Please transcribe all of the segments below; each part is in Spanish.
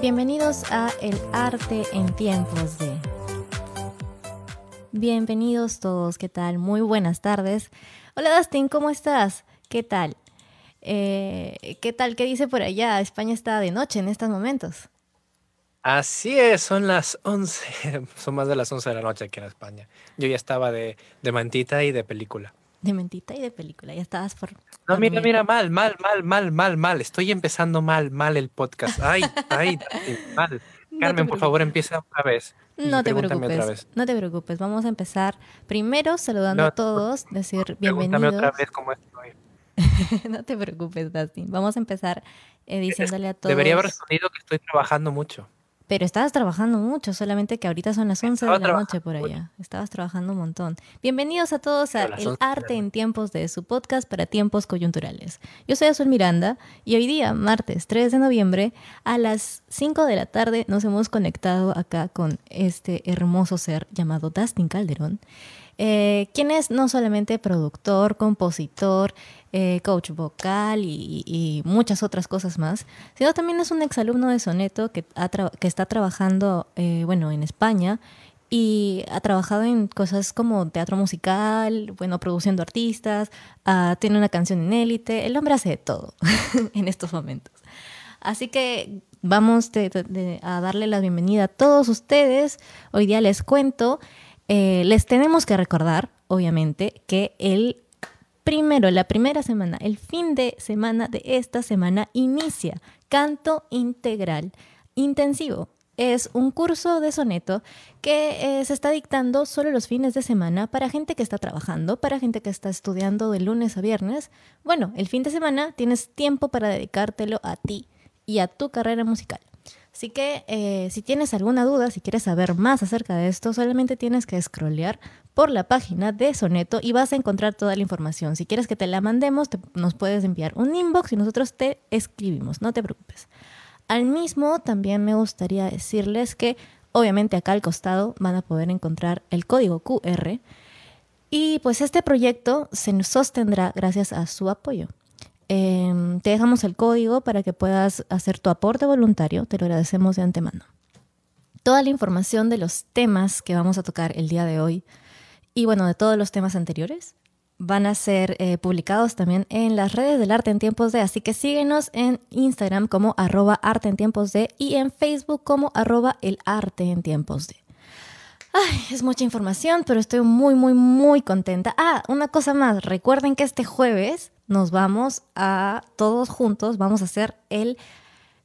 Bienvenidos a El arte en tiempos de... Bienvenidos todos, ¿qué tal? Muy buenas tardes. Hola Dustin, ¿cómo estás? ¿Qué tal? Eh, ¿Qué tal? ¿Qué dice por allá? España está de noche en estos momentos. Así es, son las 11, son más de las 11 de la noche aquí en España. Yo ya estaba de, de mantita y de película. De mentita y de película, ya estabas por... No, mira, mira, mal, mal, mal, mal, mal, mal. Estoy empezando mal, mal el podcast. Ay, ay, mal. No Carmen, por favor, empieza otra vez. No te preocupes, no te preocupes. Vamos a empezar primero saludando No, a todos, decir bienvenidos. otra vez cómo estoy. no te preocupes, Dustin. Vamos a empezar eh, diciéndole a todos. Debería haber respondido que estoy trabajando mucho. Pero estabas trabajando mucho, solamente que ahorita son las 11 de la noche por allá. Estabas trabajando un montón. Bienvenidos a todos a El 11 de la Arte en Tiempos de su podcast para tiempos coyunturales. Yo soy Azul Miranda y hoy día, martes 3 de noviembre, a las 5 de la tarde nos hemos conectado acá con este hermoso ser llamado Dustin Calderón, eh, quien es no solamente productor, compositor, eh, coach vocal y, muchas otras cosas más, sino también es un exalumno de Soneto que, está trabajando, eh, bueno, en España y ha trabajado en cosas como teatro musical, bueno, produciendo artistas, ah, tiene una canción en élite, el hombre hace de todo en estos momentos. Así que vamos a darle la bienvenida a todos ustedes. Hoy día les cuento, eh, les tenemos que recordar, obviamente, que el primero, la primera semana, el fin de semana de esta semana inicia canto integral intensivo. Es un curso de soneto que eh, se está dictando solo los fines de semana para gente que está trabajando, para gente que está estudiando de lunes a viernes. Bueno, el fin de semana tienes tiempo para dedicártelo a ti y a tu carrera musical. Así que eh, si tienes alguna duda, si quieres saber más acerca de esto, solamente tienes que scrollear por la página de Soneto y vas a encontrar toda la información. Si quieres que te la mandemos, nos puedes enviar un inbox y nosotros te escribimos, no te preocupes. Al mismo, también me gustaría decirles que obviamente acá al costado van a poder encontrar el código QR y pues este proyecto se sostendrá gracias a su apoyo. Em, te dejamos el código para que puedas hacer tu aporte voluntario, te lo agradecemos de antemano. Toda la información de los temas que vamos a tocar el día de hoy y bueno, de todos los temas anteriores van a ser eh, publicados también en las redes del Arte en Tiempos de, así que síguenos en Instagram como arroba arte en tiempos de y en Facebook como arroba el arte en tiempos de. Ay, es mucha información, pero estoy muy, muy, muy contenta. Ah, una cosa más. Recuerden que este jueves nos vamos a todos juntos, vamos a hacer el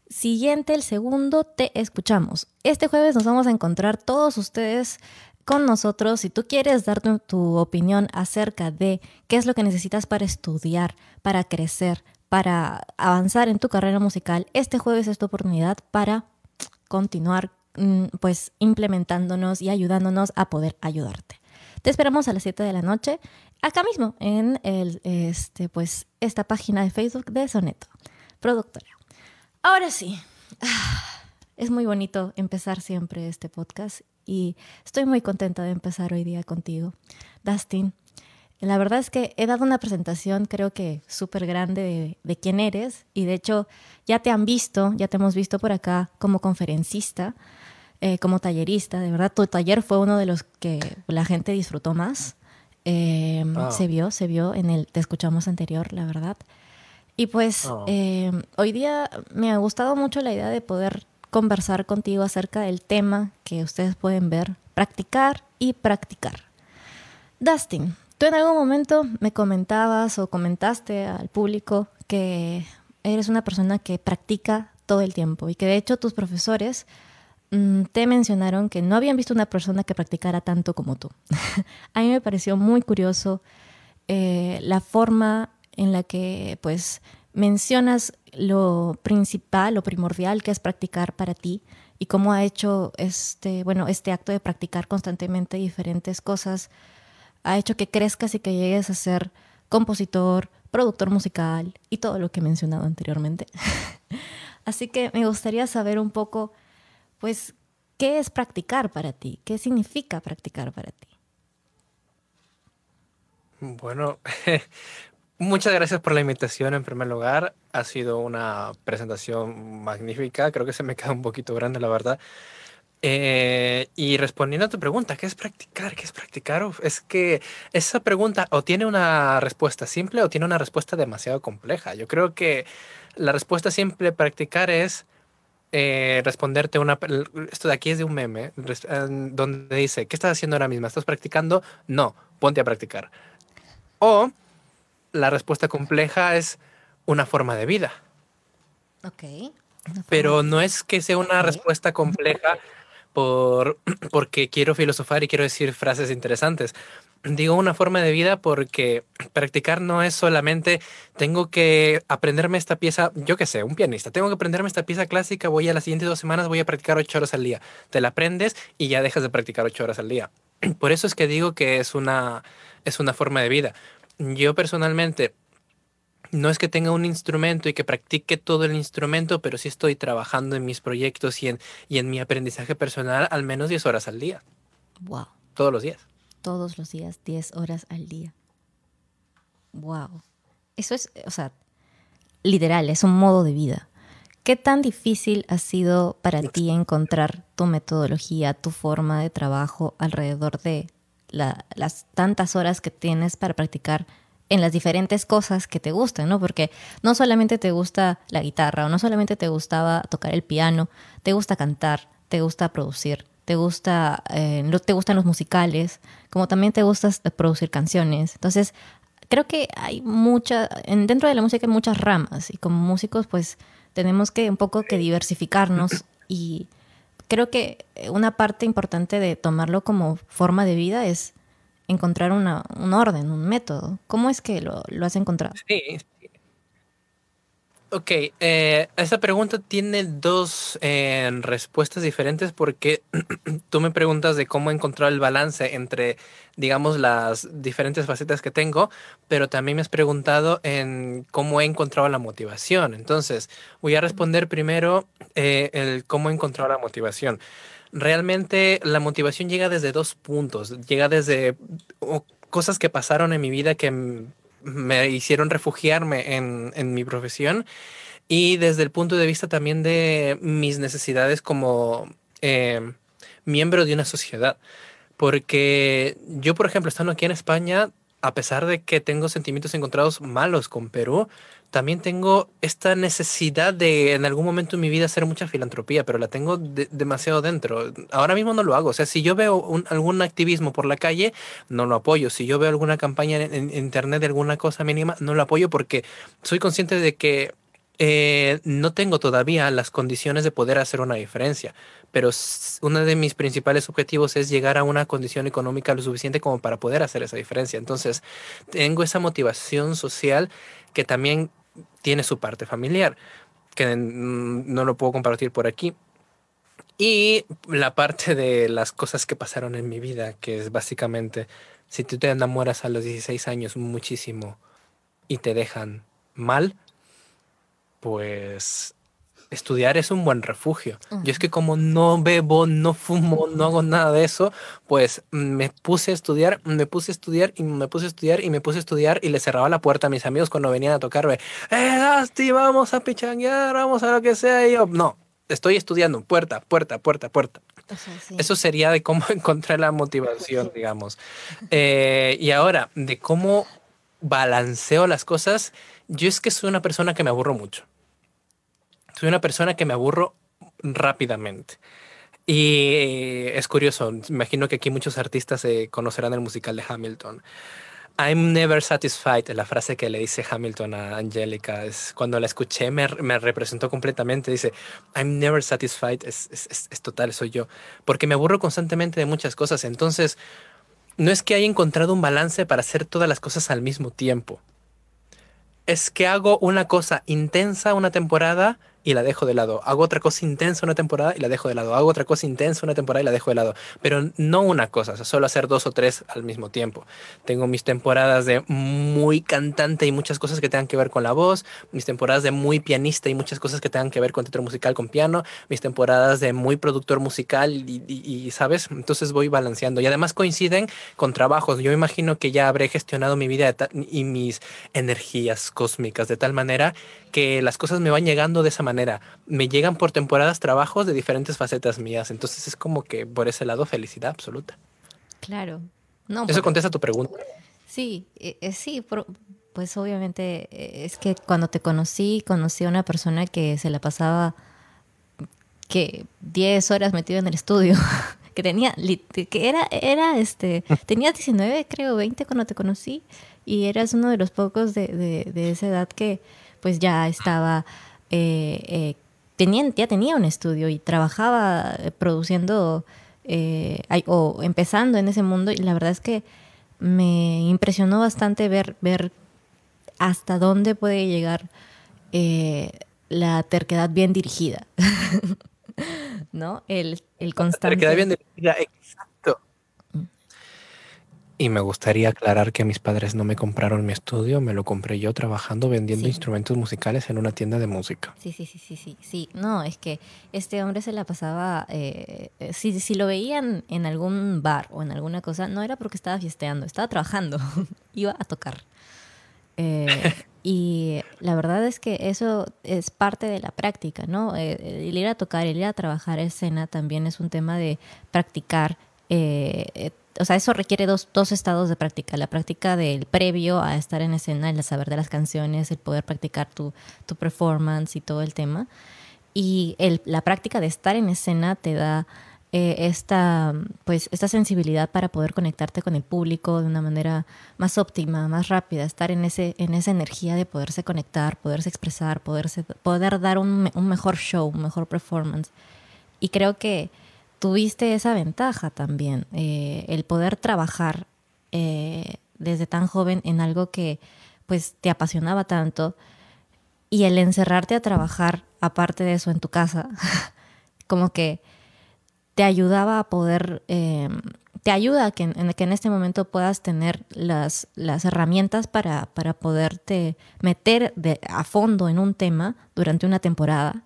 siguiente, el segundo, te escuchamos. Este jueves nos vamos a encontrar todos ustedes con nosotros. Si tú quieres dar tu, opinión acerca de qué es lo que necesitas para estudiar, para crecer, para avanzar en tu carrera musical, este jueves es tu oportunidad para continuar mm, pues implementándonos y ayudándonos a poder ayudarte. Te esperamos a las 7 de la noche, acá mismo, en el, este, pues, esta página de Facebook de Soneto, productora. Ahora sí, es muy bonito empezar siempre este podcast y estoy muy contenta de empezar hoy día contigo, Dustin. La verdad es que he dado una presentación creo que súper grande de, de quién eres y de hecho ya te han visto, ya te hemos visto por acá como conferencista, eh, como tallerista. De verdad, tu taller fue uno de los que la gente disfrutó más. Eh, Ah. Se vio, se vio en el Te escuchamos anterior, la verdad. Y pues Ah. eh, hoy día me ha gustado mucho la idea de poder conversar contigo acerca del tema que ustedes pueden ver, practicar y practicar. Dustin, tú en algún momento me comentabas o comentaste al público que eres una persona que practica todo el tiempo y que de hecho tus profesores te mencionaron que no habían visto una persona que practicara tanto como tú. A mí me pareció muy curioso eh, la forma en la que pues mencionas lo principal, lo primordial que es practicar para ti y cómo ha hecho este, bueno, este acto de practicar constantemente diferentes cosas ha hecho que crezcas y que llegues a ser compositor, productor musical y todo lo que he mencionado anteriormente. Así que me gustaría saber un poco, pues, ¿qué es practicar para ti? ¿Qué significa practicar para ti? Bueno, muchas gracias por la invitación en primer lugar. Ha sido una presentación magnífica. Creo que se me queda un poquito grande, la verdad. Eh, y respondiendo a tu pregunta, ¿qué es practicar? ¿Qué es practicar? es que esa pregunta o tiene una respuesta simple o tiene una respuesta demasiado compleja. Yo creo que la respuesta simple practicar es eh, responderte una... Esto de aquí es de un meme, donde dice, ¿qué estás haciendo ahora mismo? ¿Estás practicando? No, ponte a practicar. O la respuesta compleja es una forma de vida. Ok. Pero no es que sea una respuesta compleja por, porque quiero filosofar y quiero decir frases interesantes. Digo una forma de vida porque practicar no es solamente tengo que aprenderme esta pieza, yo qué sé, un pianista, tengo que aprenderme esta pieza clásica, voy a las siguientes dos semanas, voy a practicar ocho horas al día. Te la aprendes y ya dejas de practicar ocho horas al día. Por eso es que digo que es una, es una forma de vida. Yo personalmente no es que tenga un instrumento y que practique todo el instrumento, pero sí estoy trabajando en mis proyectos y en, y en mi aprendizaje personal al menos 10 horas al día. Wow. Todos los días. Todos los días, 10 horas al día. Wow. Eso es, o sea, literal, es un modo de vida. ¿Qué tan difícil ha sido para ti encontrar tu metodología, tu forma de trabajo alrededor de las tantas horas que tienes para practicar en las diferentes cosas que te gustan, ¿no? Porque no solamente te gusta la guitarra o no solamente te gustaba tocar el piano, te gusta cantar, te gusta producir, te gusta, eh, te gustan los musicales, como también te gusta producir canciones. Entonces, creo que hay mucha, dentro de la música hay muchas ramas y como músicos, pues tenemos que un poco que diversificarnos y creo que una parte importante de tomarlo como forma de vida es encontrar una, un orden, un método. ¿Cómo es que lo, lo has encontrado? Sí. Ok, eh, esa pregunta tiene dos eh, respuestas diferentes porque tú me preguntas de cómo encontrar el balance entre, digamos, las diferentes facetas que tengo, pero también me has preguntado en cómo he encontrado la motivación. Entonces, voy a responder primero eh, el cómo he encontrado la motivación realmente la motivación llega desde dos puntos. Llega desde cosas que pasaron en mi vida que me hicieron refugiarme en, mi profesión y desde el punto de vista también de mis necesidades como eh, miembro de una sociedad. Porque yo, por ejemplo, estando aquí en España, a pesar de que tengo sentimientos encontrados malos con Perú, también tengo esta necesidad de en algún momento en mi vida hacer mucha filantropía, pero la tengo demasiado dentro. Ahora mismo no lo hago. O sea, si yo veo algún activismo por la calle, no lo apoyo. Si yo veo alguna campaña en, internet de alguna cosa mínima, no lo apoyo porque soy consciente de que eh, no tengo todavía las condiciones de poder hacer una diferencia pero uno de mis principales objetivos es llegar a una condición económica lo suficiente como para poder hacer esa diferencia. Entonces, tengo esa motivación social que también tiene su parte familiar, que no lo puedo compartir por aquí. Y la parte de las cosas que pasaron en mi vida, que es básicamente, si tú te enamoras a los 16 años muchísimo y te dejan mal, pues estudiar es un buen refugio. Yo es que como no bebo, no fumo, no hago nada de eso, pues me puse a estudiar, me puse a estudiar y me puse a estudiar y me puse a estudiar y le cerraba la puerta a mis amigos cuando venían a tocarme. ¡Eh, Dusty, vamos a pichanguear, vamos a lo que sea! Y yo, no, estoy estudiando, puerta, puerta, puerta, puerta. Eso sería de cómo encontrar la motivación, digamos. Eh, y ahora, de cómo balanceo las cosas, yo es que soy una persona que me aburro mucho. Soy una persona que me aburro rápidamente. Y es curioso, imagino que aquí muchos artistas se conocerán el musical de Hamilton. I'm never satisfied, la frase que le dice Hamilton a Angélica, es cuando la escuché me, me, representó completamente. Dice, I'm never satisfied, es, es, es, total, soy yo. Porque me aburro constantemente de muchas cosas. Entonces, no es que haya encontrado un balance para hacer todas las cosas al mismo tiempo. Es que hago una cosa intensa una temporada y la dejo de lado. Hago otra cosa intensa una temporada y la dejo de lado. Hago otra cosa intensa una temporada y la dejo de lado. Pero no una cosa, o sea, solo hacer dos o tres al mismo tiempo. Tengo mis temporadas de muy cantante y muchas cosas que tengan que ver con la voz, mis temporadas de muy pianista y muchas cosas que tengan que ver con teatro musical con piano, mis temporadas de muy productor musical y, ¿sabes? Entonces voy balanceando. Y además coinciden con trabajos. Yo imagino que ya habré gestionado mi vida y mis energías cósmicas de tal manera que las cosas me van llegando de esa manera. Me llegan por temporadas trabajos de diferentes facetas mías. Entonces es como que por ese lado felicidad absoluta. Claro. No, Eso contesta tu pregunta. Sí, eh, eh, sí, pues obviamente eh, es que cuando te conocí, conocí a una persona que se la pasaba que 10 horas metido en el estudio, que tenía, que era, era este, tenía 19, creo, 20 cuando te conocí, y eras uno de los pocos de, de, de esa edad que pues ya estaba, eh, eh, tenía, ya tenía un estudio y trabajaba eh, produciendo o empezando en ese mundo y la verdad es que me impresionó bastante ver, ver hasta dónde puede llegar la terquedad bien dirigida. ¿No? El, el constante. terquedad bien dirigida, y me gustaría aclarar que mis padres no me compraron mi estudio, me lo compré yo trabajando vendiendo instrumentos musicales en una tienda de música. Sí, sí, sí, sí, sí, sí. No, es que este hombre se la pasaba, eh, eh, si, si lo veían en algún bar o en alguna cosa, no era porque estaba fiesteando, estaba trabajando, iba a tocar. Eh, y la verdad es que eso es parte de la práctica, ¿no? el ir a tocar, el ir a trabajar escena también es un tema de practicar o sea, eso requiere dos, dos estados de práctica. La práctica del previo a estar en escena, el saber de las canciones, el poder practicar tu, tu performance y todo el tema. Y el, la práctica de estar en escena te da eh, esta, pues, esta sensibilidad para poder conectarte con el público de una manera más óptima, más rápida, estar en, ese, en esa energía de poderse conectar, poderse expresar, poderse, poder dar un, un mejor show, un mejor performance. Y creo que tuviste esa ventaja también, eh, el poder trabajar eh, desde tan joven en algo que pues te apasionaba tanto y el encerrarte a trabajar aparte de eso en tu casa, como que te ayudaba a poder, em, te ayuda a que en, que en este momento puedas tener las, las herramientas para, para poderte meter de, a fondo en un tema durante una temporada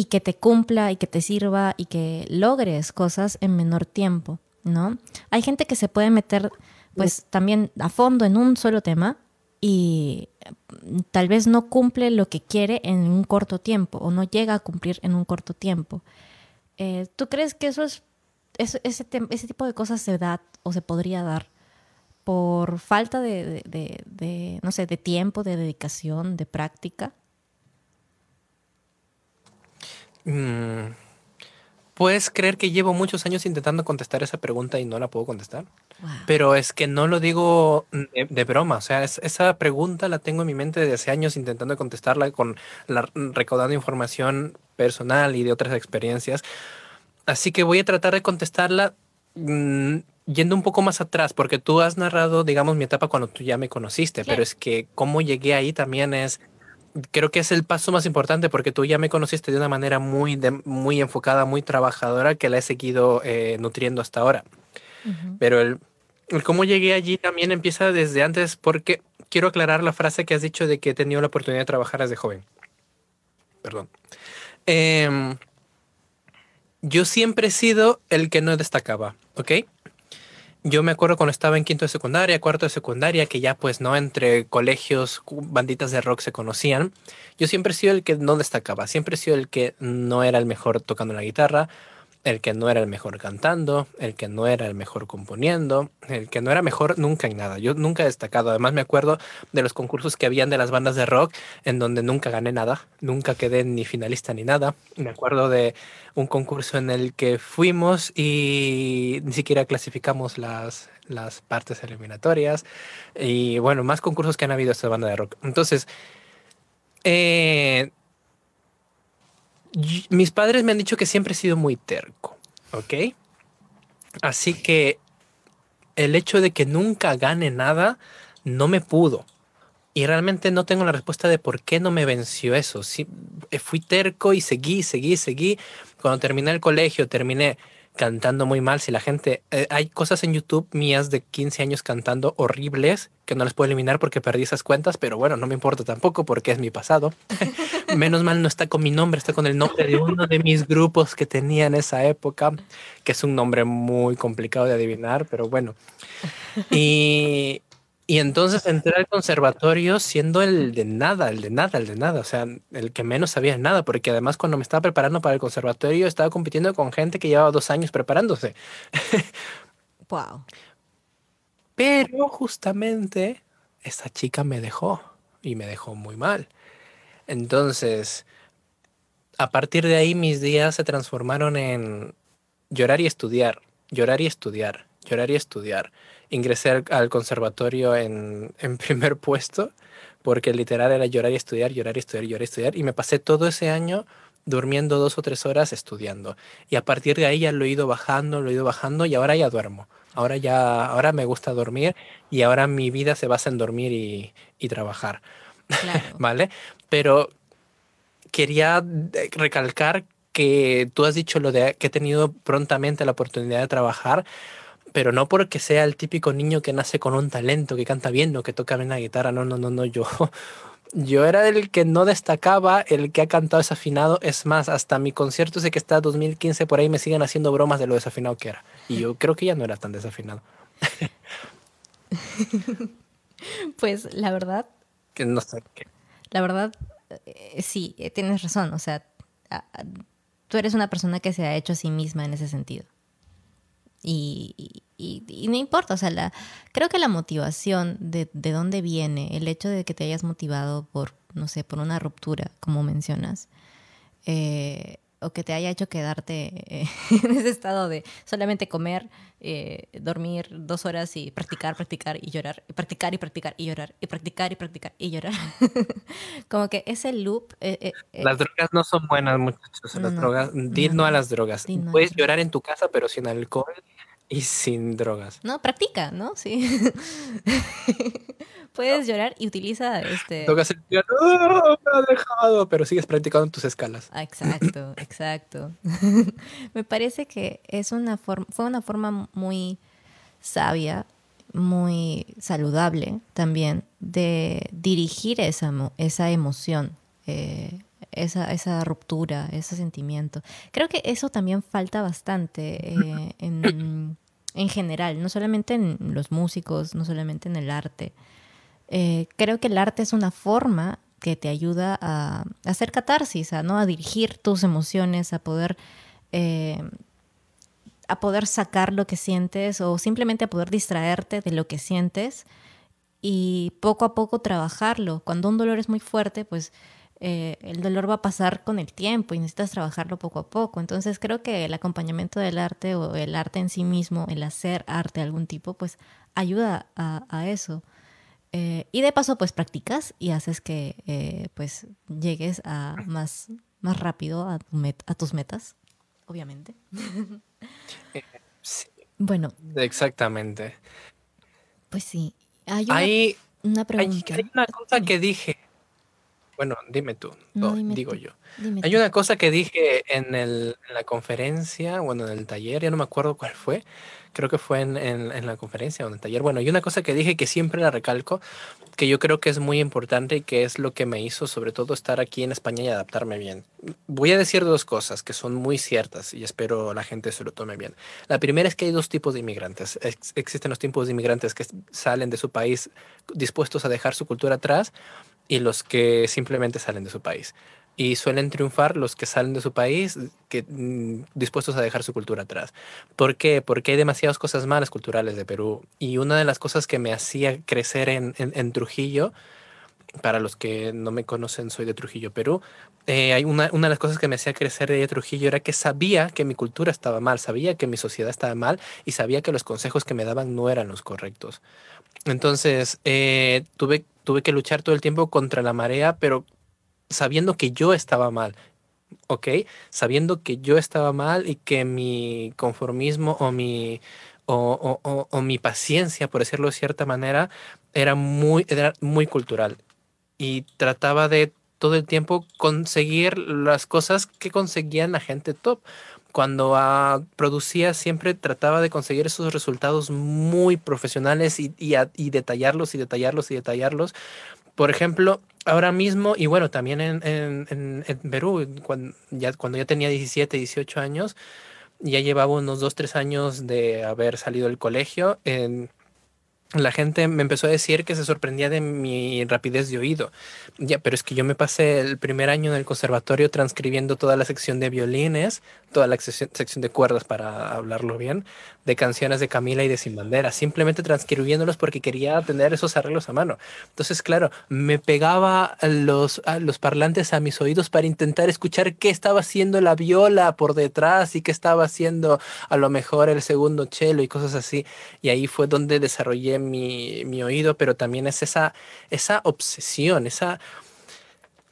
y que te cumpla y que te sirva y que logres cosas en menor tiempo, ¿no? Hay gente que se puede meter pues también a fondo en un solo tema y tal vez no cumple lo que quiere en un corto tiempo o no llega a cumplir en un corto tiempo. Eh, ¿Tú crees que eso es, ese, ese, tipo de cosas se da o se podría dar por falta de, de, no sé, de tiempo, de dedicación, de práctica? Mm, Puedes creer que llevo muchos años intentando contestar esa pregunta y no la puedo contestar. Pero es que no lo digo de, broma. O sea, esa pregunta la tengo en mi mente desde hace años intentando contestarla con la, recaudando información personal y de otras experiencias. Así que voy a tratar de contestarla mm, yendo un poco más atrás, porque tú has narrado, digamos, mi etapa cuando tú ya me conociste, pero es que cómo llegué ahí también es creo que es el paso más importante porque tú ya me conociste de una manera muy, muy enfocada, muy trabajadora que la he seguido eh, nutriendo hasta ahora. Pero el, cómo llegué allí también empieza desde antes porque quiero aclarar la frase que has dicho de que he tenido la oportunidad de trabajar desde joven. Perdón. Em, yo siempre he sido el que no destacaba, ¿ok? Yo me acuerdo cuando estaba en quinto de secundaria, cuarto de secundaria, que ya pues no entre colegios, banditas de rock se conocían. Yo siempre he sido el que no destacaba, siempre he sido el que no era el mejor tocando la guitarra, el que no era el mejor cantando, el que no era el mejor componiendo, el que no era mejor nunca en nada. Yo nunca he destacado. Además me acuerdo de los concursos que habían de las bandas de rock en donde nunca gané nada, nunca quedé ni finalista ni nada. Me acuerdo de un concurso en el que fuimos y ni siquiera clasificamos las, las partes eliminatorias. Y bueno, más concursos que han habido esta banda de rock. Entonces, eh, mis padres me han dicho que siempre he sido muy terco, ¿ok? Así que el hecho de que nunca gane nada no me pudo Y realmente no tengo la respuesta de por qué no me venció eso. Sí, fui terco y seguí, seguí, seguí. Cuando terminé el colegio, terminé cantando muy mal. Si la gente... Eh, hay cosas en YouTube mías de 15 años cantando horribles que no les puedo eliminar porque perdí esas cuentas, pero bueno, no me importa tampoco porque es mi pasado. Menos mal no está con mi nombre, está con el nombre de uno de mis grupos que tenía en esa época, que es un nombre muy complicado de adivinar, pero bueno. Y, y entonces entré al conservatorio siendo el de nada, el de nada, el de nada, o sea, el que menos sabía nada, porque además cuando me estaba preparando para el conservatorio estaba compitiendo con gente que llevaba dos años preparándose. Wow. Pero justamente esa chica me dejó y me dejó muy mal. Entonces, a partir de ahí mis días se transformaron en llorar y estudiar, llorar y estudiar, llorar y estudiar ingresé al, conservatorio en, en, primer puesto, porque literal era llorar y estudiar, llorar y estudiar, llorar y estudiar, y me pasé todo ese año durmiendo dos o tres horas estudiando. Y a partir de ahí ya lo he ido bajando, lo he ido bajando, y ahora ya duermo. Ahora ya, ahora me gusta dormir, y ahora mi vida se basa en dormir y, y trabajar. ¿Vale? Pero quería recalcar que tú has dicho lo de que he tenido prontamente la oportunidad de trabajar pero no porque sea el típico niño que nace con un talento, que canta bien o que toca bien la guitarra, no, no, no, no, yo, yo era el que no destacaba, el que ha cantado desafinado, es más, hasta mi concierto sé que está 2015 por ahí me siguen haciendo bromas de lo desafinado que era, y yo creo que ya no era tan desafinado. pues la verdad... Que no sé qué. La verdad, eh, sí, eh, tienes razón, o sea, tú eres una persona que se ha hecho a sí misma en ese sentido. Y, y, no importa, o sea, la, creo que la motivación de, de dónde viene, el hecho de que te hayas motivado por, no sé, por una ruptura, como mencionas, eh, o que te haya hecho quedarte eh, en ese estado de solamente comer, eh, dormir dos horas y practicar, practicar y llorar, y practicar y practicar y llorar, y practicar y practicar y llorar. Como que ese loop... Eh, las drogas no son buenas, muchachos. Las drogas, di no, a las drogas. Puedes llorar en tu casa, pero sin alcohol y sin drogas. No, practica, ¿no? Sí. Puedes llorar y utiliza este. Tocas el piano, ¡Oh, me ha dejado, pero sigues practicando en tus escalas. Ah, exacto, exacto. me parece que es una forma, fue una forma muy sabia, muy saludable también de dirigir esa, esa emoción. Eh, esa, esa ruptura, ese sentimiento. Creo que eso también falta bastante eh, en, en general, no solamente en los músicos, no solamente en el arte. Eh, creo que el arte es una forma que te ayuda a, hacer catarsis, a, ¿no? a dirigir tus emociones, a poder, eh, a poder sacar lo que sientes o simplemente a poder distraerte de lo que sientes y poco a poco trabajarlo. Cuando un dolor es muy fuerte, pues eh, el dolor va a pasar con el tiempo y necesitas trabajarlo poco a poco. Entonces creo que el acompañamiento del arte o el arte en sí mismo, el hacer arte de algún tipo, pues ayuda a, eso. Eh, y de paso, pues practicas y haces que eh, pues llegues a más, más rápido a, a tus metas, obviamente. Bueno. Exactamente. Pues sí. Hay una, pregunta. hay una cosa que dije bueno, dime tú, digo yo. Hay una cosa que dije en, el, en, la conferencia, bueno, en el taller, ya no me acuerdo cuál fue, creo que fue en, en, la conferencia o en el taller. Bueno, hay una cosa que dije que siempre la recalco, que yo creo que es muy importante y que es lo que me hizo sobre todo estar aquí en España y adaptarme bien. Voy a decir dos cosas que son muy ciertas y espero la gente se lo tome bien. La primera es que hay dos tipos de inmigrantes. existen los tipos de inmigrantes que salen de su país dispuestos a dejar su cultura atrás y los que simplemente salen de su país. Y suelen triunfar los que salen de su país que, mm, dispuestos a dejar su cultura atrás. ¿Por qué? Porque hay demasiadas cosas malas culturales de Perú. Y una de las cosas que me hacía crecer en, en, Trujillo, para los que no me conocen, soy de Trujillo, Perú. Eh, hay una, una, de las cosas que me hacía crecer de Trujillo era que sabía que mi cultura estaba mal, sabía que mi sociedad estaba mal y sabía que los consejos que me daban no eran los correctos. Entonces, eh, tuve tuve que luchar todo el tiempo contra la marea, pero sabiendo que yo estaba mal, ¿ok? Sabiendo que yo estaba mal y que mi conformismo o mi, o, o, o, mi paciencia, por decirlo de cierta manera, era muy, era muy cultural. y trataba de todo el tiempo conseguir las cosas que conseguían la gente top. Cuando ah, producía siempre trataba de conseguir esos resultados muy profesionales y, y, detallarlos y detallarlos y detallarlos. Por ejemplo, ahora mismo, y bueno, también en, en, en, Perú, cuando ya, cuando ya tenía 17, 18 años, ya llevaba unos 2, 3 años de haber salido del colegio. En, la gente me empezó a decir que se sorprendía de mi rapidez de oído. Ya, pero es que yo me pasé el primer año en el conservatorio transcribiendo toda la sección de violines, toda la sección de cuerdas para hablarlo bien, de canciones de Camila y de Sin Bandera, simplemente transcribiéndolos porque quería tener esos arreglos a mano. Entonces, claro, me pegaba los, los parlantes a mis oídos para intentar escuchar qué estaba haciendo la viola por detrás y qué estaba haciendo a lo mejor el segundo cello y cosas así. Y ahí fue donde desarrollé mi, mi oído, pero también es esa, esa obsesión, esa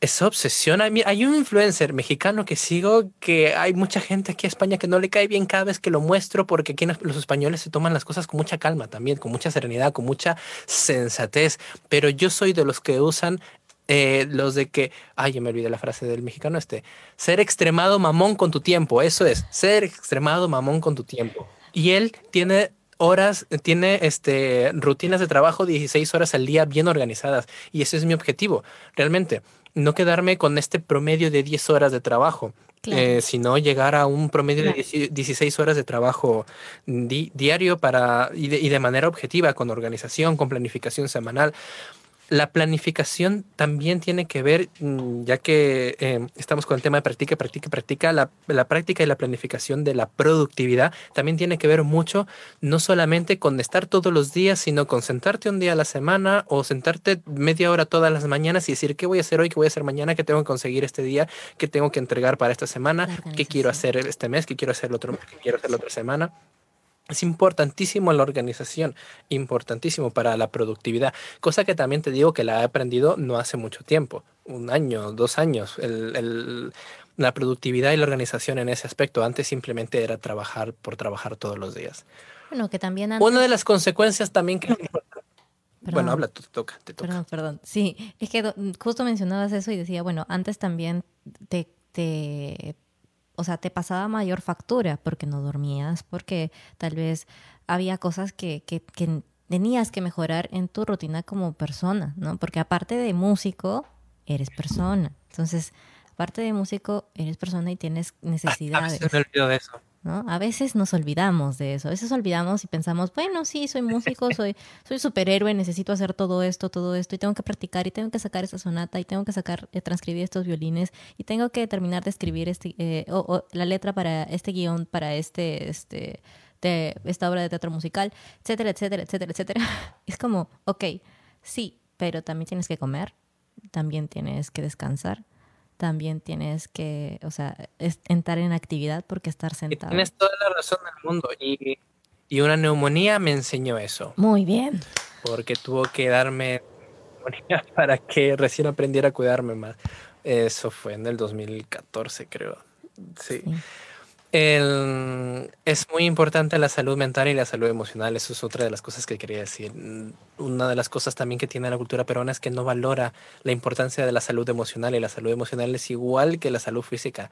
esa obsesión. Hay, un influencer mexicano que sigo que hay mucha gente aquí en España que no le cae bien cada vez que lo muestro porque aquí los españoles se toman las cosas con mucha calma también, con mucha serenidad, con mucha sensatez. Pero yo soy de los que usan eh, los de que, ay, ya me olvidé la frase del mexicano este, ser extremado mamón con tu tiempo. Eso es, ser extremado mamón con tu tiempo. Y él tiene horas, tiene este, rutinas de trabajo 16 horas al día bien organizadas. Y ese es mi objetivo, realmente no quedarme con este promedio de 10 horas de trabajo, eh, sino llegar a un promedio de 16 horas de trabajo diario para, y de manera objetiva, con organización, con planificación semanal la planificación también tiene que ver, mm, ya que em, estamos con el tema de práctica, práctica, práctica, la, práctica y la planificación de la productividad también tiene que ver mucho, no solamente con estar todos los días, sino con sentarte un día a la semana o sentarte media hora todas las mañanas y decir qué voy a hacer hoy, qué voy a hacer mañana, qué tengo que conseguir este día, qué tengo que entregar para esta semana, qué quiero hacer este mes, qué quiero hacer el otro mes, qué quiero hacer la otra semana. Es importantísimo la organización, importantísimo para la productividad, cosa que también te digo que la he aprendido no hace mucho tiempo, un año, dos años. la productividad y la organización en ese aspecto antes simplemente era trabajar por trabajar todos los días. Bueno, que también Una de las consecuencias también que... bueno, habla, te toca, te toca. Perdón, perdón. Sí, es que justo mencionabas eso y decía, bueno, antes también te, te o sea, te pasaba mayor factura porque no dormías, porque tal vez había cosas que, que, que tenías que mejorar en tu rutina como persona, ¿no? Porque aparte de músico, eres persona. Entonces, aparte de músico, eres persona y tienes necesidades. A, me olvido de eso. ¿No? A veces nos olvidamos de eso. A veces olvidamos y pensamos, bueno, sí, soy músico, soy, soy superhéroe, necesito hacer todo esto, todo esto, y tengo que practicar, y tengo que sacar esta sonata, y tengo que sacar, eh, transcribir estos violines, y tengo que terminar de escribir este, eh, o, la letra para este guion, para este, este, de esta obra de teatro musical, etcétera, etcétera, etcétera, etcétera. Es como, ok, sí, pero también tienes que comer, también tienes que descansar, también tienes que, o sea, entrar en actividad porque estar sentado. tienes toda la razón del mundo y, y, una neumonía me enseñó eso. Muy bien. Porque tuvo que darme neumonía para que recién aprendiera a cuidarme más. Eso fue en el 2014, creo. sí. El, es muy importante la salud mental y la salud emocional. Eso es otra de las cosas que quería decir. Una de las cosas también que tiene la cultura peruana es que no valora la importancia de la salud emocional y la salud emocional es igual que la salud física.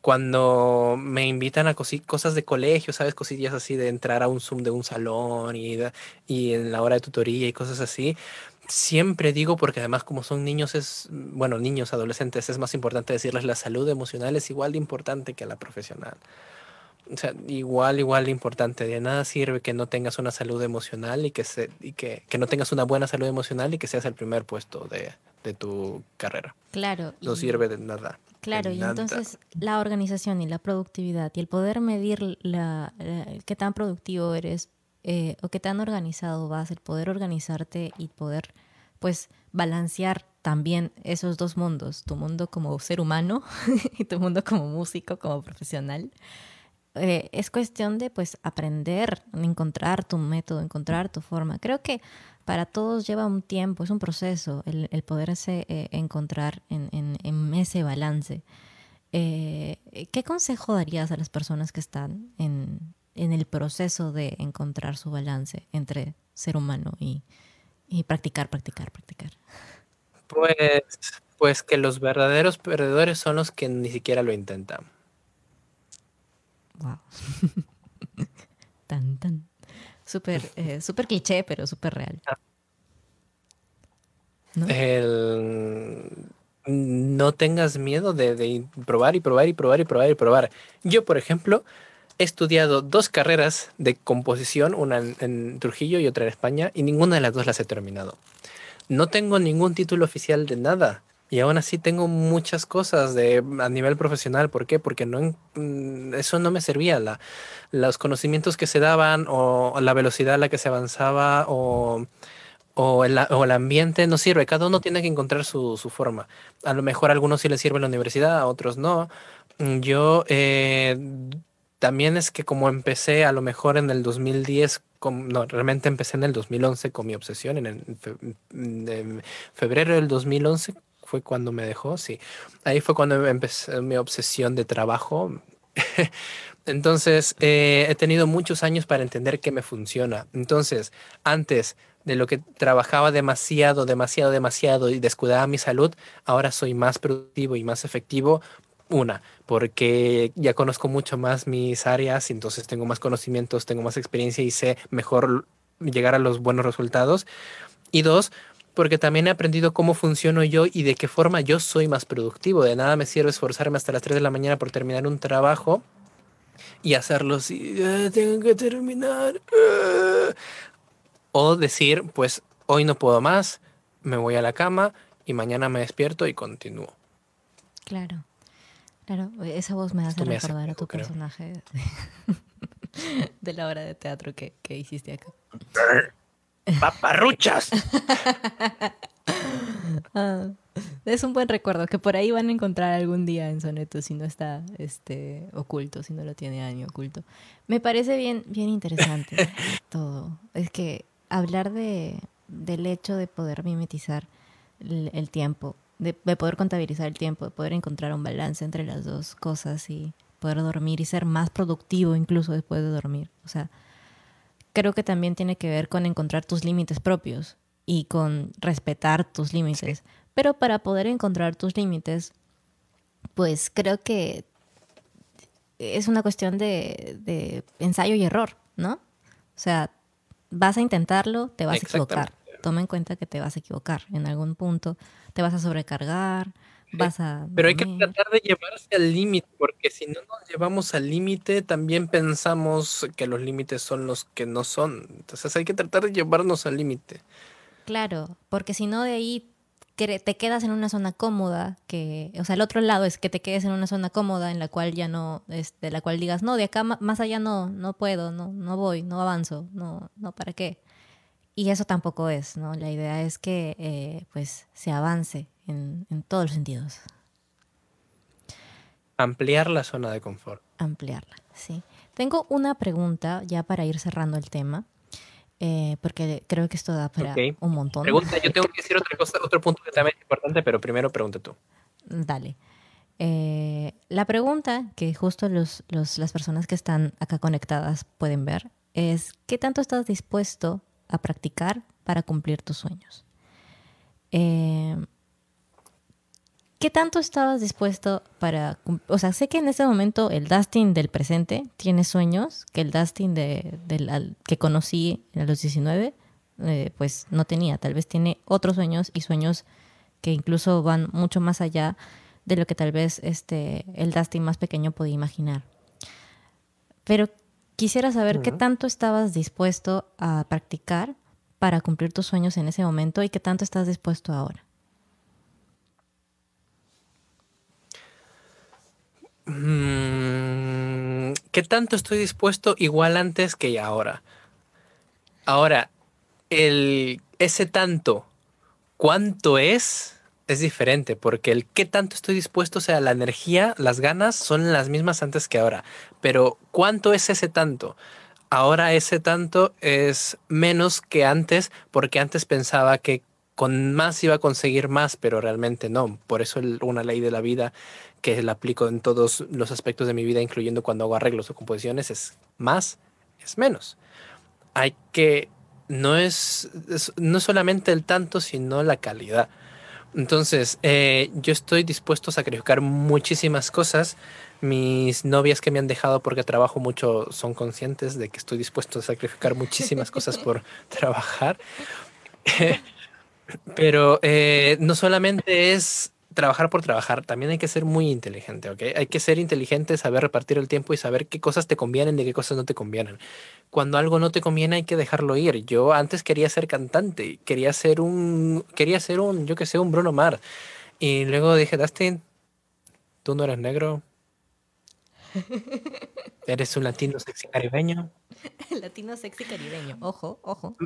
Cuando me invitan a cosas de colegio, ¿sabes? Cosillas así de entrar a un Zoom de un salón y, y en la hora de tutoría y cosas así, siempre digo, porque además como son niños, es, bueno, niños, adolescentes, es más importante decirles la salud emocional es igual de importante que la profesional. O sea, igual, igual de importante. De nada sirve que no tengas una salud emocional y que, se, y que, que no tengas una buena salud emocional y que seas el primer puesto de, de tu carrera. Claro. No sirve de nada. Claro, y entonces la organización y la productividad y el poder medir la, qué tan productivo eres eh, o qué tan organizado vas, el poder organizarte y poder pues balancear también esos dos mundos, tu mundo como ser humano y tu mundo como músico, como profesional. Eh, es cuestión de pues aprender, encontrar tu método, encontrar tu forma. Creo que para todos lleva un tiempo, es un proceso el, poderse eh, encontrar en, en, ese balance. ¿Qué consejo darías a las personas que están en, en el proceso de encontrar su balance entre ser humano y, y practicar, practicar, practicar. Pues, pues que los verdaderos perdedores son los que ni siquiera lo intentan. Wow. tan, tan. Súper eh, super cliché, pero súper real. Ah. ¿No? no tengas miedo de, probar y probar y probar y probar y probar. Yo, por ejemplo, he estudiado dos carreras de composición, una en, Trujillo y otra en España, y ninguna de las dos las he terminado. No tengo ningún título oficial de nada. Y aún así tengo muchas cosas de, a nivel profesional. ¿Por qué? Porque no, mm, eso no me servía. La, los conocimientos que se daban o la velocidad a la que se avanzaba o o el, o el, ambiente no sirve. Cada uno tiene que encontrar su, su, forma. A lo mejor a algunos sí les sirve la universidad, a otros no. Mm, yo eh, también es que como empecé a lo mejor en el 2010, no, realmente empecé en el 2011 con mi obsesión, en, el, febrero del 2011 fue cuando me dejó, sí. Ahí fue cuando empecé mi obsesión de trabajo. Entonces, eh, he tenido muchos años para entender que me funciona. Entonces, antes de lo que trabajaba demasiado, demasiado, demasiado y descuidaba mi salud, ahora soy más productivo y más efectivo. Una, porque ya conozco mucho más mis áreas, entonces tengo más conocimientos, tengo más experiencia y sé mejor llegar a los buenos resultados. Y dos, porque también he aprendido cómo funciono yo y de qué forma yo soy más productivo. De nada me sirve esforzarme hasta las 3 de la mañana por terminar un trabajo y hacerlo así, ah, tengo que terminar. Ah". O decir, pues hoy no puedo más, me voy a la cama y mañana me despierto y continúo. Claro, claro, esa voz me hace recordar a tu personaje de, la obra de teatro que, que hiciste acá. ¡Paparruchas! Ah, es un buen recuerdo que por ahí van a encontrar algún día en Soneto si no está este oculto, si no lo tiene año oculto. Me parece bien, bien interesante todo. Es que hablar de, del hecho de poder mimetizar el, tiempo, de, poder contabilizar el tiempo, de poder encontrar un balance entre las dos cosas y poder dormir y ser más productivo incluso después de dormir. O sea, creo que también tiene que ver con encontrar tus límites propios y con respetar tus límites. Pero para poder encontrar tus límites, pues creo que es una cuestión de, de ensayo y error, ¿no? O sea, vas a intentarlo, te vas a equivocar. Toma en cuenta que te vas a equivocar en algún punto, te vas a sobrecargar, vas a... Pero hay que tratar de llevarse al límite, porque si no nos llevamos al límite, también pensamos que los límites son los que no son. Entonces hay que tratar de llevarnos al límite. Claro, porque si no de ahí te quedas en una zona cómoda, que, o sea, el otro lado es que te quedes en una zona cómoda en la cual ya no, de la cual digas, no, de acá más allá no, no puedo, no, no voy, no avanzo, no, no, ¿para qué? Y eso tampoco es, ¿no? La idea es que, eh, pues, se avance en, en todos los sentidos. Ampliar la zona de confort. Ampliarla, sí. Tengo una pregunta ya para ir cerrando el tema. Eh, porque creo que esto da para un montón. Pregunta, yo tengo que decir otra cosa, otro punto que también es importante, pero primero pregunta tú. Dale. Eh, la pregunta que justo los, los, las personas que están acá conectadas pueden ver es, ¿qué tanto estás dispuesto a practicar para cumplir tus sueños? Eh, ¿Qué tanto estabas dispuesto para... O sea, sé que en ese momento el Dustin del presente tiene sueños que el Dustin de, que conocí a los 19, eh, pues no tenía. Tal vez tiene otros sueños y sueños que incluso van mucho más allá de lo que tal vez este, el Dustin más pequeño podía imaginar. Pero quisiera saber qué tanto estabas dispuesto a practicar para cumplir tus sueños en ese momento y qué tanto estás dispuesto ahora. ¿Qué tanto estoy dispuesto igual antes que ahora? Ahora, el ese tanto, ¿cuánto es? Es diferente, porque el qué tanto estoy dispuesto, o sea, la energía, las ganas son las mismas antes que ahora. Pero ¿cuánto es ese tanto? Ahora ese tanto es menos que antes, porque antes pensaba que con más iba a conseguir más, pero realmente no. Por eso una ley de la vida que la aplico en todos los aspectos de mi vida, incluyendo cuando hago arreglos o composiciones, es más, es menos. Hay que, no es, no solamente el tanto, sino la calidad. Entonces, eh, yo estoy dispuesto a sacrificar muchísimas cosas. Mis novias que me han dejado porque trabajo mucho son conscientes de que estoy dispuesto a sacrificar muchísimas cosas por trabajar. Pero eh, no solamente es trabajar por trabajar, también hay que ser muy inteligente, ¿ok? Hay que ser inteligente, saber repartir el tiempo y saber qué cosas te convienen y qué cosas no te convienen. Cuando algo no te conviene hay que dejarlo ir. Yo antes quería ser cantante, quería ser un, quería ser un, yo que sé, un Bruno Mars. Y luego dije, Dustin, tú no eres negro. Eres un latino sexy caribeño. latino sexy caribeño. Ojo, ojo.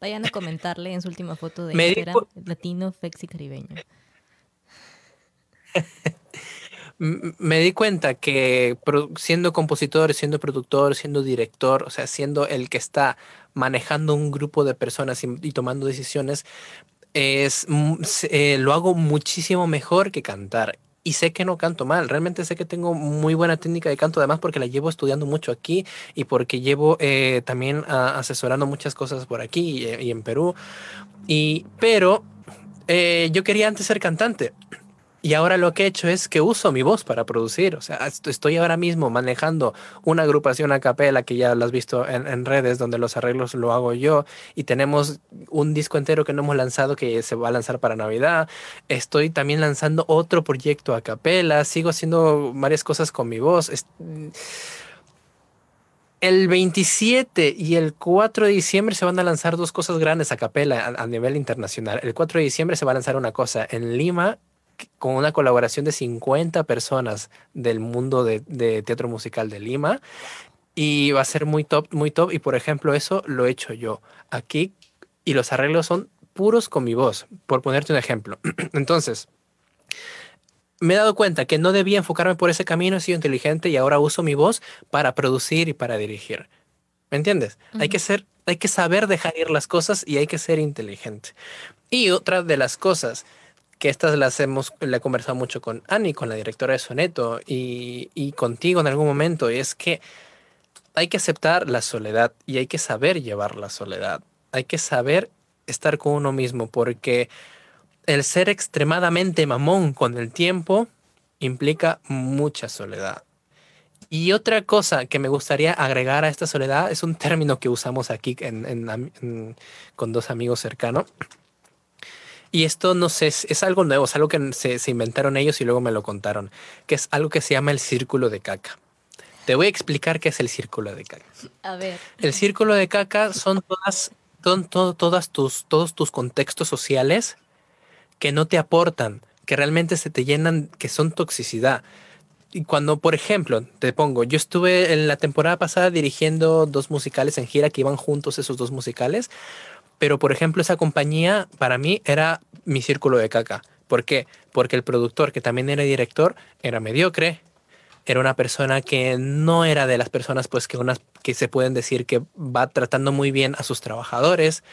Vayan a comentarle en su última foto de Instagram, latino sexy caribeño. me di cuenta que siendo compositor, siendo productor, siendo director, o sea, siendo el que está manejando un grupo de personas y, tomando decisiones, es, eh, lo hago muchísimo mejor que cantar. Y sé que no canto mal, realmente sé que tengo muy buena técnica de canto, además porque la llevo estudiando mucho aquí y porque llevo eh, también asesorando muchas cosas por aquí y, en Perú. Y, pero eh, yo quería antes ser cantante y ahora lo que he hecho es que uso mi voz para producir. O sea, estoy ahora mismo manejando una agrupación a capela que ya lo has visto en, redes, donde los arreglos lo hago yo. Y tenemos un disco entero que no hemos lanzado que se va a lanzar para Navidad. Estoy también lanzando otro proyecto a capela. Sigo haciendo varias cosas con mi voz. El 27 y el 4 de diciembre se van a lanzar dos cosas grandes a capela a, a, nivel internacional. El 4 de diciembre se va a lanzar una cosa en Lima con una colaboración de 50 personas del mundo de, teatro musical de Lima y va a ser muy top, muy top. Y por ejemplo, eso lo he hecho yo aquí y los arreglos son puros con mi voz, por ponerte un ejemplo. Entonces, me he dado cuenta que no debía enfocarme por ese camino, he sido inteligente y ahora uso mi voz para producir y para dirigir. ¿Me entiendes? Hay que ser, hay que saber dejar ir las cosas y hay que ser inteligente. Y otra de las cosas que estas las hemos, he conversado mucho con Annie, con la directora de Soneto, y, y contigo en algún momento, y es que hay que aceptar la soledad y hay que saber llevar la soledad. Hay que saber estar con uno mismo, porque el ser extremadamente mamón con el tiempo implica mucha soledad. Y otra cosa que me gustaría agregar a esta soledad es un término que usamos aquí con dos amigos cercanos, y esto no sé, es, algo nuevo, es algo que se, inventaron ellos y luego me lo contaron, que es algo que se llama el círculo de caca. Te voy a explicar qué es el círculo de caca. A ver. El círculo de caca son todas, son todas tus, todos tus contextos sociales que no te aportan, que realmente se te llenan, que son toxicidad. Y cuando, por ejemplo, te pongo, yo estuve en la temporada pasada dirigiendo dos musicales en gira que iban juntos esos dos musicales, pero, por ejemplo, esa compañía para mí era mi círculo de caca. ¿Por qué? Porque el productor, que también era director, era mediocre. Era una persona que no era de las personas pues que, unas, que se pueden decir que va tratando muy bien a sus trabajadores.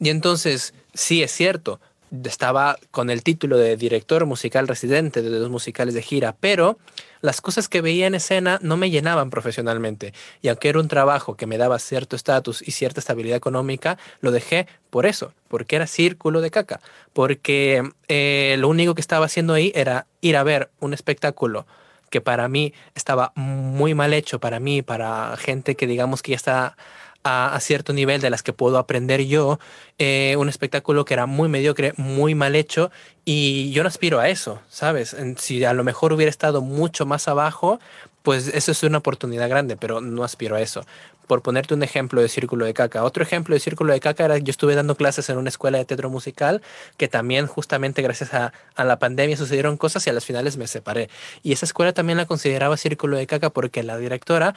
Y entonces, sí, es cierto, estaba con el título de director musical residente de dos musicales de gira, pero las cosas que veía en escena no me llenaban profesionalmente. Y aunque era un trabajo que me daba cierto estatus y cierta estabilidad económica, lo dejé por eso, porque era círculo de caca, porque eh, lo único que estaba haciendo ahí era ir a ver un espectáculo que para mí estaba muy mal hecho, para mí, para gente que digamos que ya está a, cierto nivel de las que puedo aprender yo, eh, un espectáculo que era muy mediocre, muy mal hecho, y yo no aspiro a eso, ¿sabes? Si a lo mejor hubiera estado mucho más abajo, pues eso es una oportunidad grande, pero no aspiro a eso. Por ponerte un ejemplo de círculo de caca. Otro ejemplo de círculo de caca era yo estuve dando clases en una escuela de teatro musical que también justamente gracias a, a, la pandemia sucedieron cosas y a las finales me separé. Y esa escuela también la consideraba círculo de caca porque la directora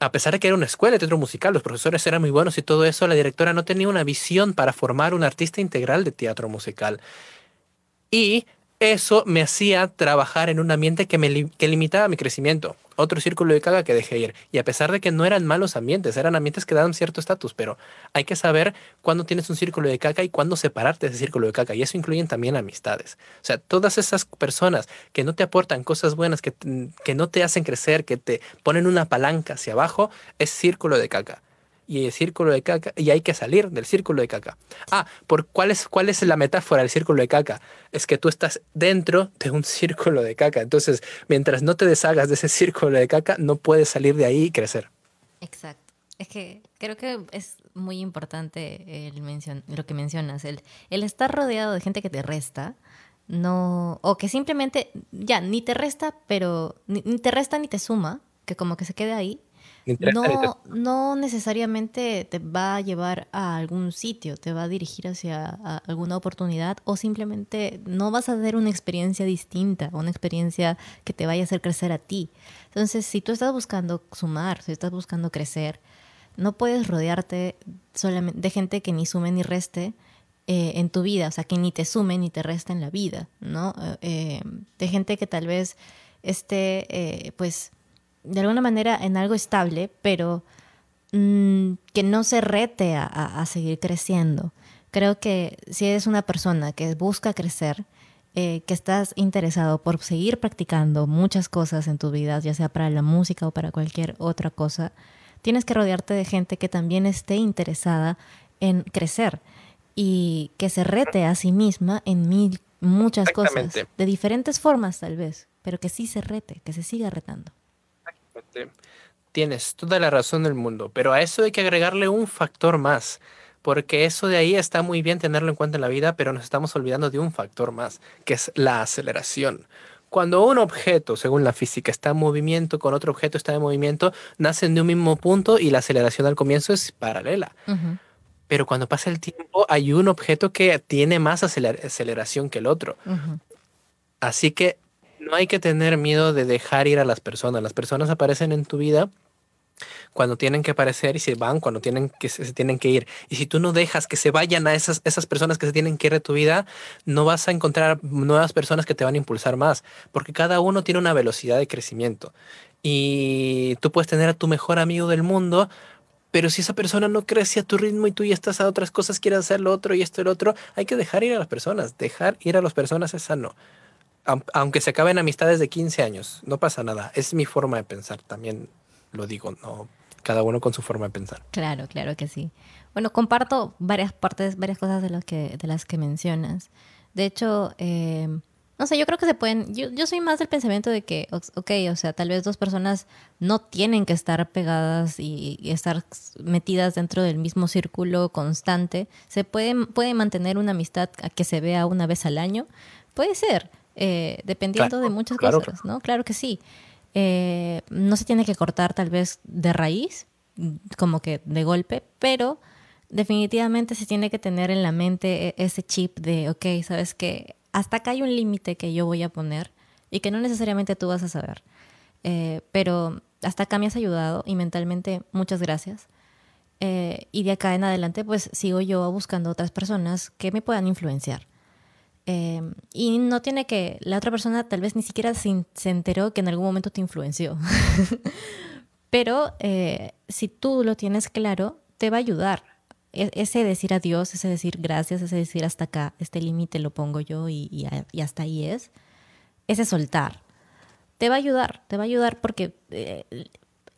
a pesar de que era una escuela de teatro musical, los profesores eran muy buenos y todo eso, la directora no tenía una visión para formar un artista integral de teatro musical. Y eso me hacía trabajar en un ambiente que, me limitaba mi crecimiento. Otro círculo de caga que dejé ir. Y a pesar de que no eran malos ambientes, eran ambientes que daban cierto estatus, pero hay que saber cuándo tienes un círculo de caca y cuándo separarte de ese círculo de caca. Y eso incluye también amistades. O sea, todas esas personas que no te aportan cosas buenas, que, que no te hacen crecer, que te ponen una palanca hacia abajo, es círculo de caca. Y el círculo de caca y hay que salir del círculo de caca. Ah, ¿por cuál es, cuál es la metáfora del círculo de caca? Es que tú estás dentro de un círculo de caca. Entonces, mientras no te deshagas de ese círculo de caca, no puedes salir de ahí y crecer. Exacto. Es que creo que es muy importante el lo que mencionas, el, el estar rodeado de gente que te resta, no, o que simplemente, ya, ni te resta, pero ni, te resta ni te suma, que como que se quede ahí, no, no necesariamente te va a llevar a algún sitio, te va a dirigir hacia alguna oportunidad o simplemente no vas a tener una experiencia distinta, una experiencia que te vaya a hacer crecer a ti. Entonces, si tú estás buscando sumar, si estás buscando crecer, no puedes rodearte solamente de gente que ni sume ni reste eh, en tu vida, o sea, que ni te sume ni te reste en la vida, ¿no? Eh, de gente que tal vez esté, eh, pues, de alguna manera en algo estable, pero mm, que no se rete a, seguir creciendo. Creo que si eres una persona que busca crecer, que estás interesado por seguir practicando muchas cosas en tu vida, ya sea para la música o para cualquier otra cosa, tienes que rodearte de gente que también esté interesada en crecer y que se rete a sí misma en mil, muchas cosas, de diferentes formas tal vez, pero que sí se rete, que se siga retando. Tienes toda la razón del mundo, pero a eso hay que agregarle un factor más, porque eso de ahí está muy bien tenerlo en cuenta en la vida, pero nos estamos olvidando de un factor más, que es la aceleración. Cuando un objeto, según la física, está en movimiento con otro objeto está en movimiento, nacen de un mismo punto y la aceleración al comienzo es paralela. Pero cuando pasa el tiempo, hay un objeto que tiene más aceleración que el otro. Así que no hay que tener miedo de dejar ir a las personas. Las personas aparecen en tu vida cuando tienen que aparecer y se van cuando tienen que se, tienen que ir. Y si tú no dejas que se vayan a esas, esas personas que se tienen que ir de tu vida, no vas a encontrar nuevas personas que te van a impulsar más, porque cada uno tiene una velocidad de crecimiento. Y tú puedes tener a tu mejor amigo del mundo, pero si esa persona no crece a tu ritmo y tú ya estás a otras cosas, quieres hacer lo otro y esto y lo otro, hay que dejar ir a las personas. Dejar ir a las personas es sano. Aunque se acaben amistades de 15 años, no pasa nada. Es mi forma de pensar, también lo digo, no cada uno con su forma de pensar. Claro, claro que sí. Bueno, comparto varias partes, varias cosas de, que, de las que mencionas. De hecho, eh, no sé, yo creo que se pueden, yo, yo soy más del pensamiento de que, ok, o sea, tal vez dos personas no tienen que estar pegadas y, estar metidas dentro del mismo círculo constante. Se puede, puede mantener una amistad que se vea una vez al año. Puede ser, eh, dependiendo de muchas cosas, ¿no? Claro que sí. Eh, no se tiene que cortar tal vez de raíz, como que de golpe, pero definitivamente se tiene que tener en la mente e-, ese chip de, ok, sabes que hasta acá hay un límite que yo voy a poner y que no necesariamente tú vas a saber. Eh, pero hasta acá me has ayudado y mentalmente muchas gracias. Eh, y de acá en adelante pues sigo yo buscando otras personas que me puedan influenciar. Em, y no tiene que, la otra persona tal vez ni siquiera se, enteró que en algún momento te influenció. Pero eh, si tú lo tienes claro, te va a ayudar. E, ese decir adiós, ese decir gracias, ese decir hasta acá, este límite lo pongo yo y, y, hasta ahí es, ese soltar, te va a ayudar, te va a ayudar porque eh,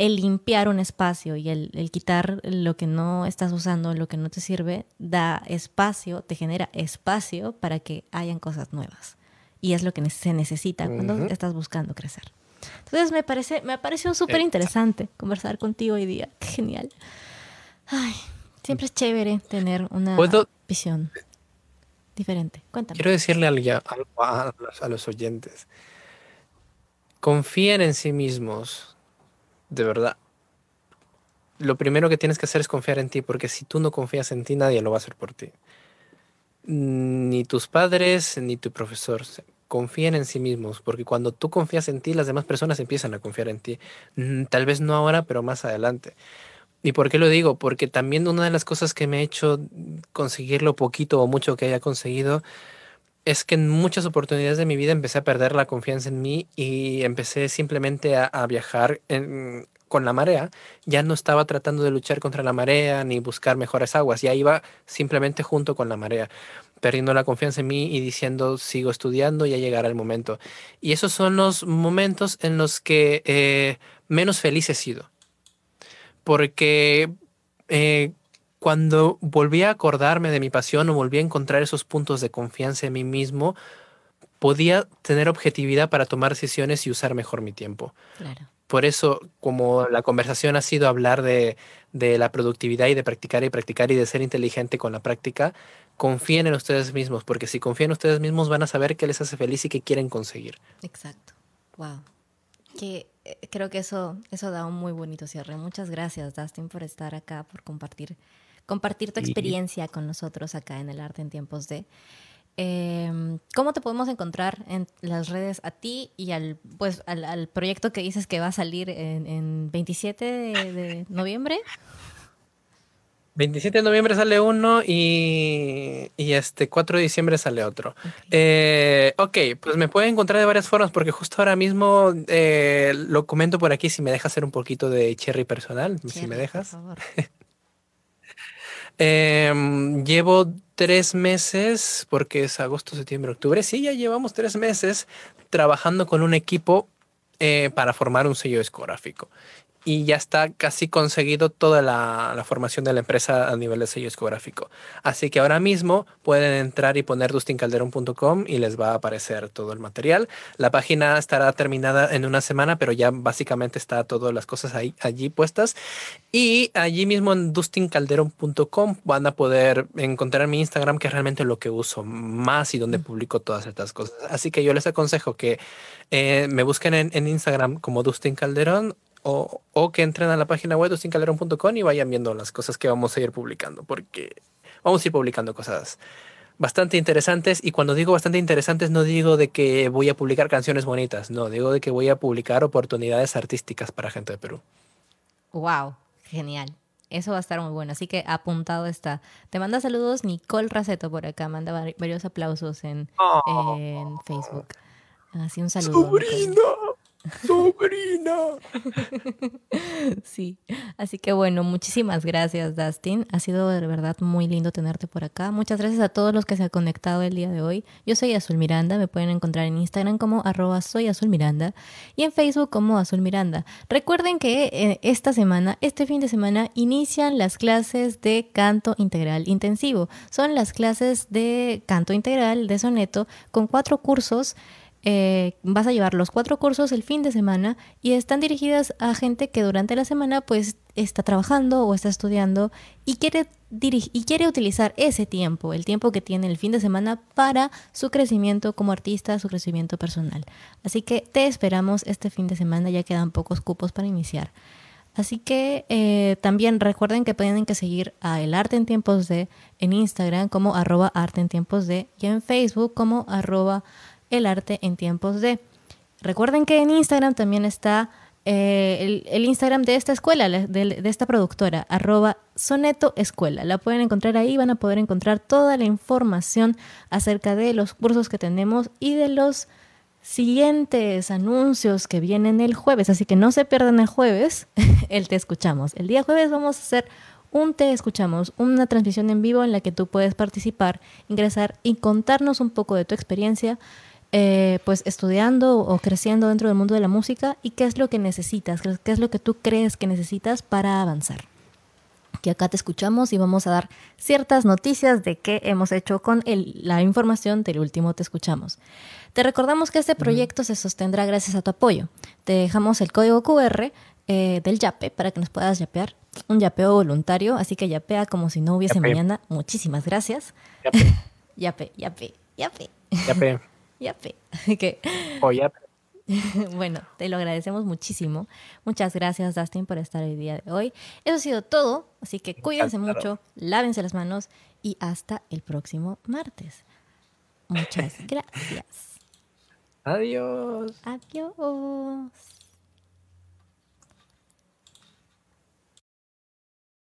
el limpiar un espacio y el, quitar lo que no estás usando, lo que no te sirve, da espacio, te genera espacio para que hayan cosas nuevas. Y es lo que se necesita cuando estás buscando crecer. Entonces me parece, me pareció súper interesante conversar contigo hoy día. Qué genial. Ay, siempre es chévere tener una visión diferente. Cuéntame. Quiero decirle algo a los oyentes. Confíen en sí mismos de verdad, lo primero que tienes que hacer es confiar en ti, porque si tú no confías en ti, nadie lo va a hacer por ti. Ni tus padres, ni tu profesor. Confíen en sí mismos, porque cuando tú confías en ti, las demás personas empiezan a confiar en ti. Mm, tal vez no ahora, pero más adelante. ¿Y por qué lo digo? Porque también una de las cosas que me ha hecho conseguir lo poquito o mucho que haya conseguido es que en muchas oportunidades de mi vida empecé a perder la confianza en mí y empecé simplemente a, viajar con la marea. Ya no estaba tratando de luchar contra la marea ni buscar mejores aguas, ya iba simplemente junto con la marea, perdiendo la confianza en mí y diciendo sigo estudiando, ya llegará el momento. Y esos son los momentos en los que eh, menos feliz he sido. Porque eh, cuando volví a acordarme de mi pasión o volví a encontrar esos puntos de confianza en mí mismo, podía tener objetividad para tomar decisiones y usar mejor mi tiempo. Claro. Por eso, como la conversación ha sido hablar de, de, la productividad y de practicar y practicar y de ser inteligente con la práctica, confíen en ustedes mismos, porque si confían en ustedes mismos van a saber qué les hace feliz y qué quieren conseguir. Exacto. Wow. Que eh, creo que eso, eso da un muy bonito cierre. Muchas gracias, Dustin, por estar acá, por compartir, compartir tu experiencia con nosotros acá en el arte en tiempos de. Eh, ¿Cómo te podemos encontrar en las redes a ti y al, pues, al, al proyecto que dices que va a salir en, en 27 de, de, noviembre? 27 de noviembre sale uno y, y este 4 de diciembre sale otro. Okay. Eh, ok, pues me pueden encontrar de varias formas porque justo ahora mismo eh, lo comento por aquí si me dejas hacer un poquito de cherry personal, cherry, si me dejas. eh, llevo tres meses, porque es agosto, septiembre, octubre. Sí, ya llevamos tres meses trabajando con un equipo eh, para formar un sello discográfico. Y ya está casi conseguido toda la, la, formación de la empresa a nivel de sello discográfico. Así que ahora mismo pueden entrar y poner dustincalderon.com y les va a aparecer todo el material. La página estará terminada en una semana, pero ya básicamente está todas las cosas ahí, allí puestas. Y allí mismo en dustincalderon.com van a poder encontrar mi Instagram, que es realmente lo que uso más y donde publico todas estas cosas. Así que yo les aconsejo que eh, me busquen en, en, Instagram como Dustin Calderón o, o, que entren a la página web dustincalderon.com y vayan viendo las cosas que vamos a ir publicando, porque vamos a ir publicando cosas bastante interesantes y cuando digo bastante interesantes no digo de que voy a publicar canciones bonitas, no, digo de que voy a publicar oportunidades artísticas para gente de Perú. Wow, Genial. Eso va a estar muy bueno. Así que apuntado está. Te manda saludos Nicole Raceto por acá. Manda varios aplausos en, oh. en Facebook. Así un saludo. ¡Sobrina! ¡Sobrina! sí. Así que bueno, muchísimas gracias, Dustin. Ha sido de verdad muy lindo tenerte por acá. Muchas gracias a todos los que se han conectado el día de hoy. Yo soy Azul Miranda. Me pueden encontrar en Instagram como arroba soy y en Facebook como Azul Miranda. Recuerden que eh, esta semana, este fin de semana, inician las clases de canto integral intensivo. Son las clases de canto integral de soneto con cuatro cursos eh, vas a llevar los cuatro cursos el fin de semana y están dirigidas a gente que durante la semana pues está trabajando o está estudiando y quiere, y quiere utilizar ese tiempo, el tiempo que tiene el fin de semana para su crecimiento como artista, su crecimiento personal. Así que te esperamos este fin de semana, ya quedan pocos cupos para iniciar. Así que eh, también recuerden que pueden que seguir a El Arte en Tiempos de en Instagram como arroba arte en tiempos de y en Facebook como arroba el arte en tiempos de. Recuerden que en Instagram también está eh, el, Instagram de esta escuela, de, esta productora, arroba Soneto. La pueden encontrar ahí, van a poder encontrar toda la información acerca de los cursos que tenemos y de los siguientes anuncios que vienen el jueves. Así que no se pierdan el jueves, el Te Escuchamos. El día jueves vamos a hacer un Te Escuchamos, una transmisión en vivo en la que tú puedes participar, ingresar y contarnos un poco de tu experiencia eh, pues estudiando o creciendo dentro del mundo de la música y qué es lo que necesitas, qué es lo que tú crees que necesitas para avanzar. Que acá te escuchamos y vamos a dar ciertas noticias de qué hemos hecho con el, la información del último Te Escuchamos. Te recordamos que este proyecto se sostendrá gracias a tu apoyo. Te dejamos el código QR eh, del YAPE para que nos puedas yapear. Un yapeo voluntario, así que yapea como si no hubiese yape. mañana. Muchísimas gracias. Yape. yape, yape, yape. Yape. Yape. Oh, yape. bueno, te lo agradecemos muchísimo. Muchas gracias, Dustin, por estar el día de hoy. Eso ha sido todo, así que cuídense claro. mucho, lávense las manos y hasta el próximo martes. Muchas gracias. Adiós. Adiós.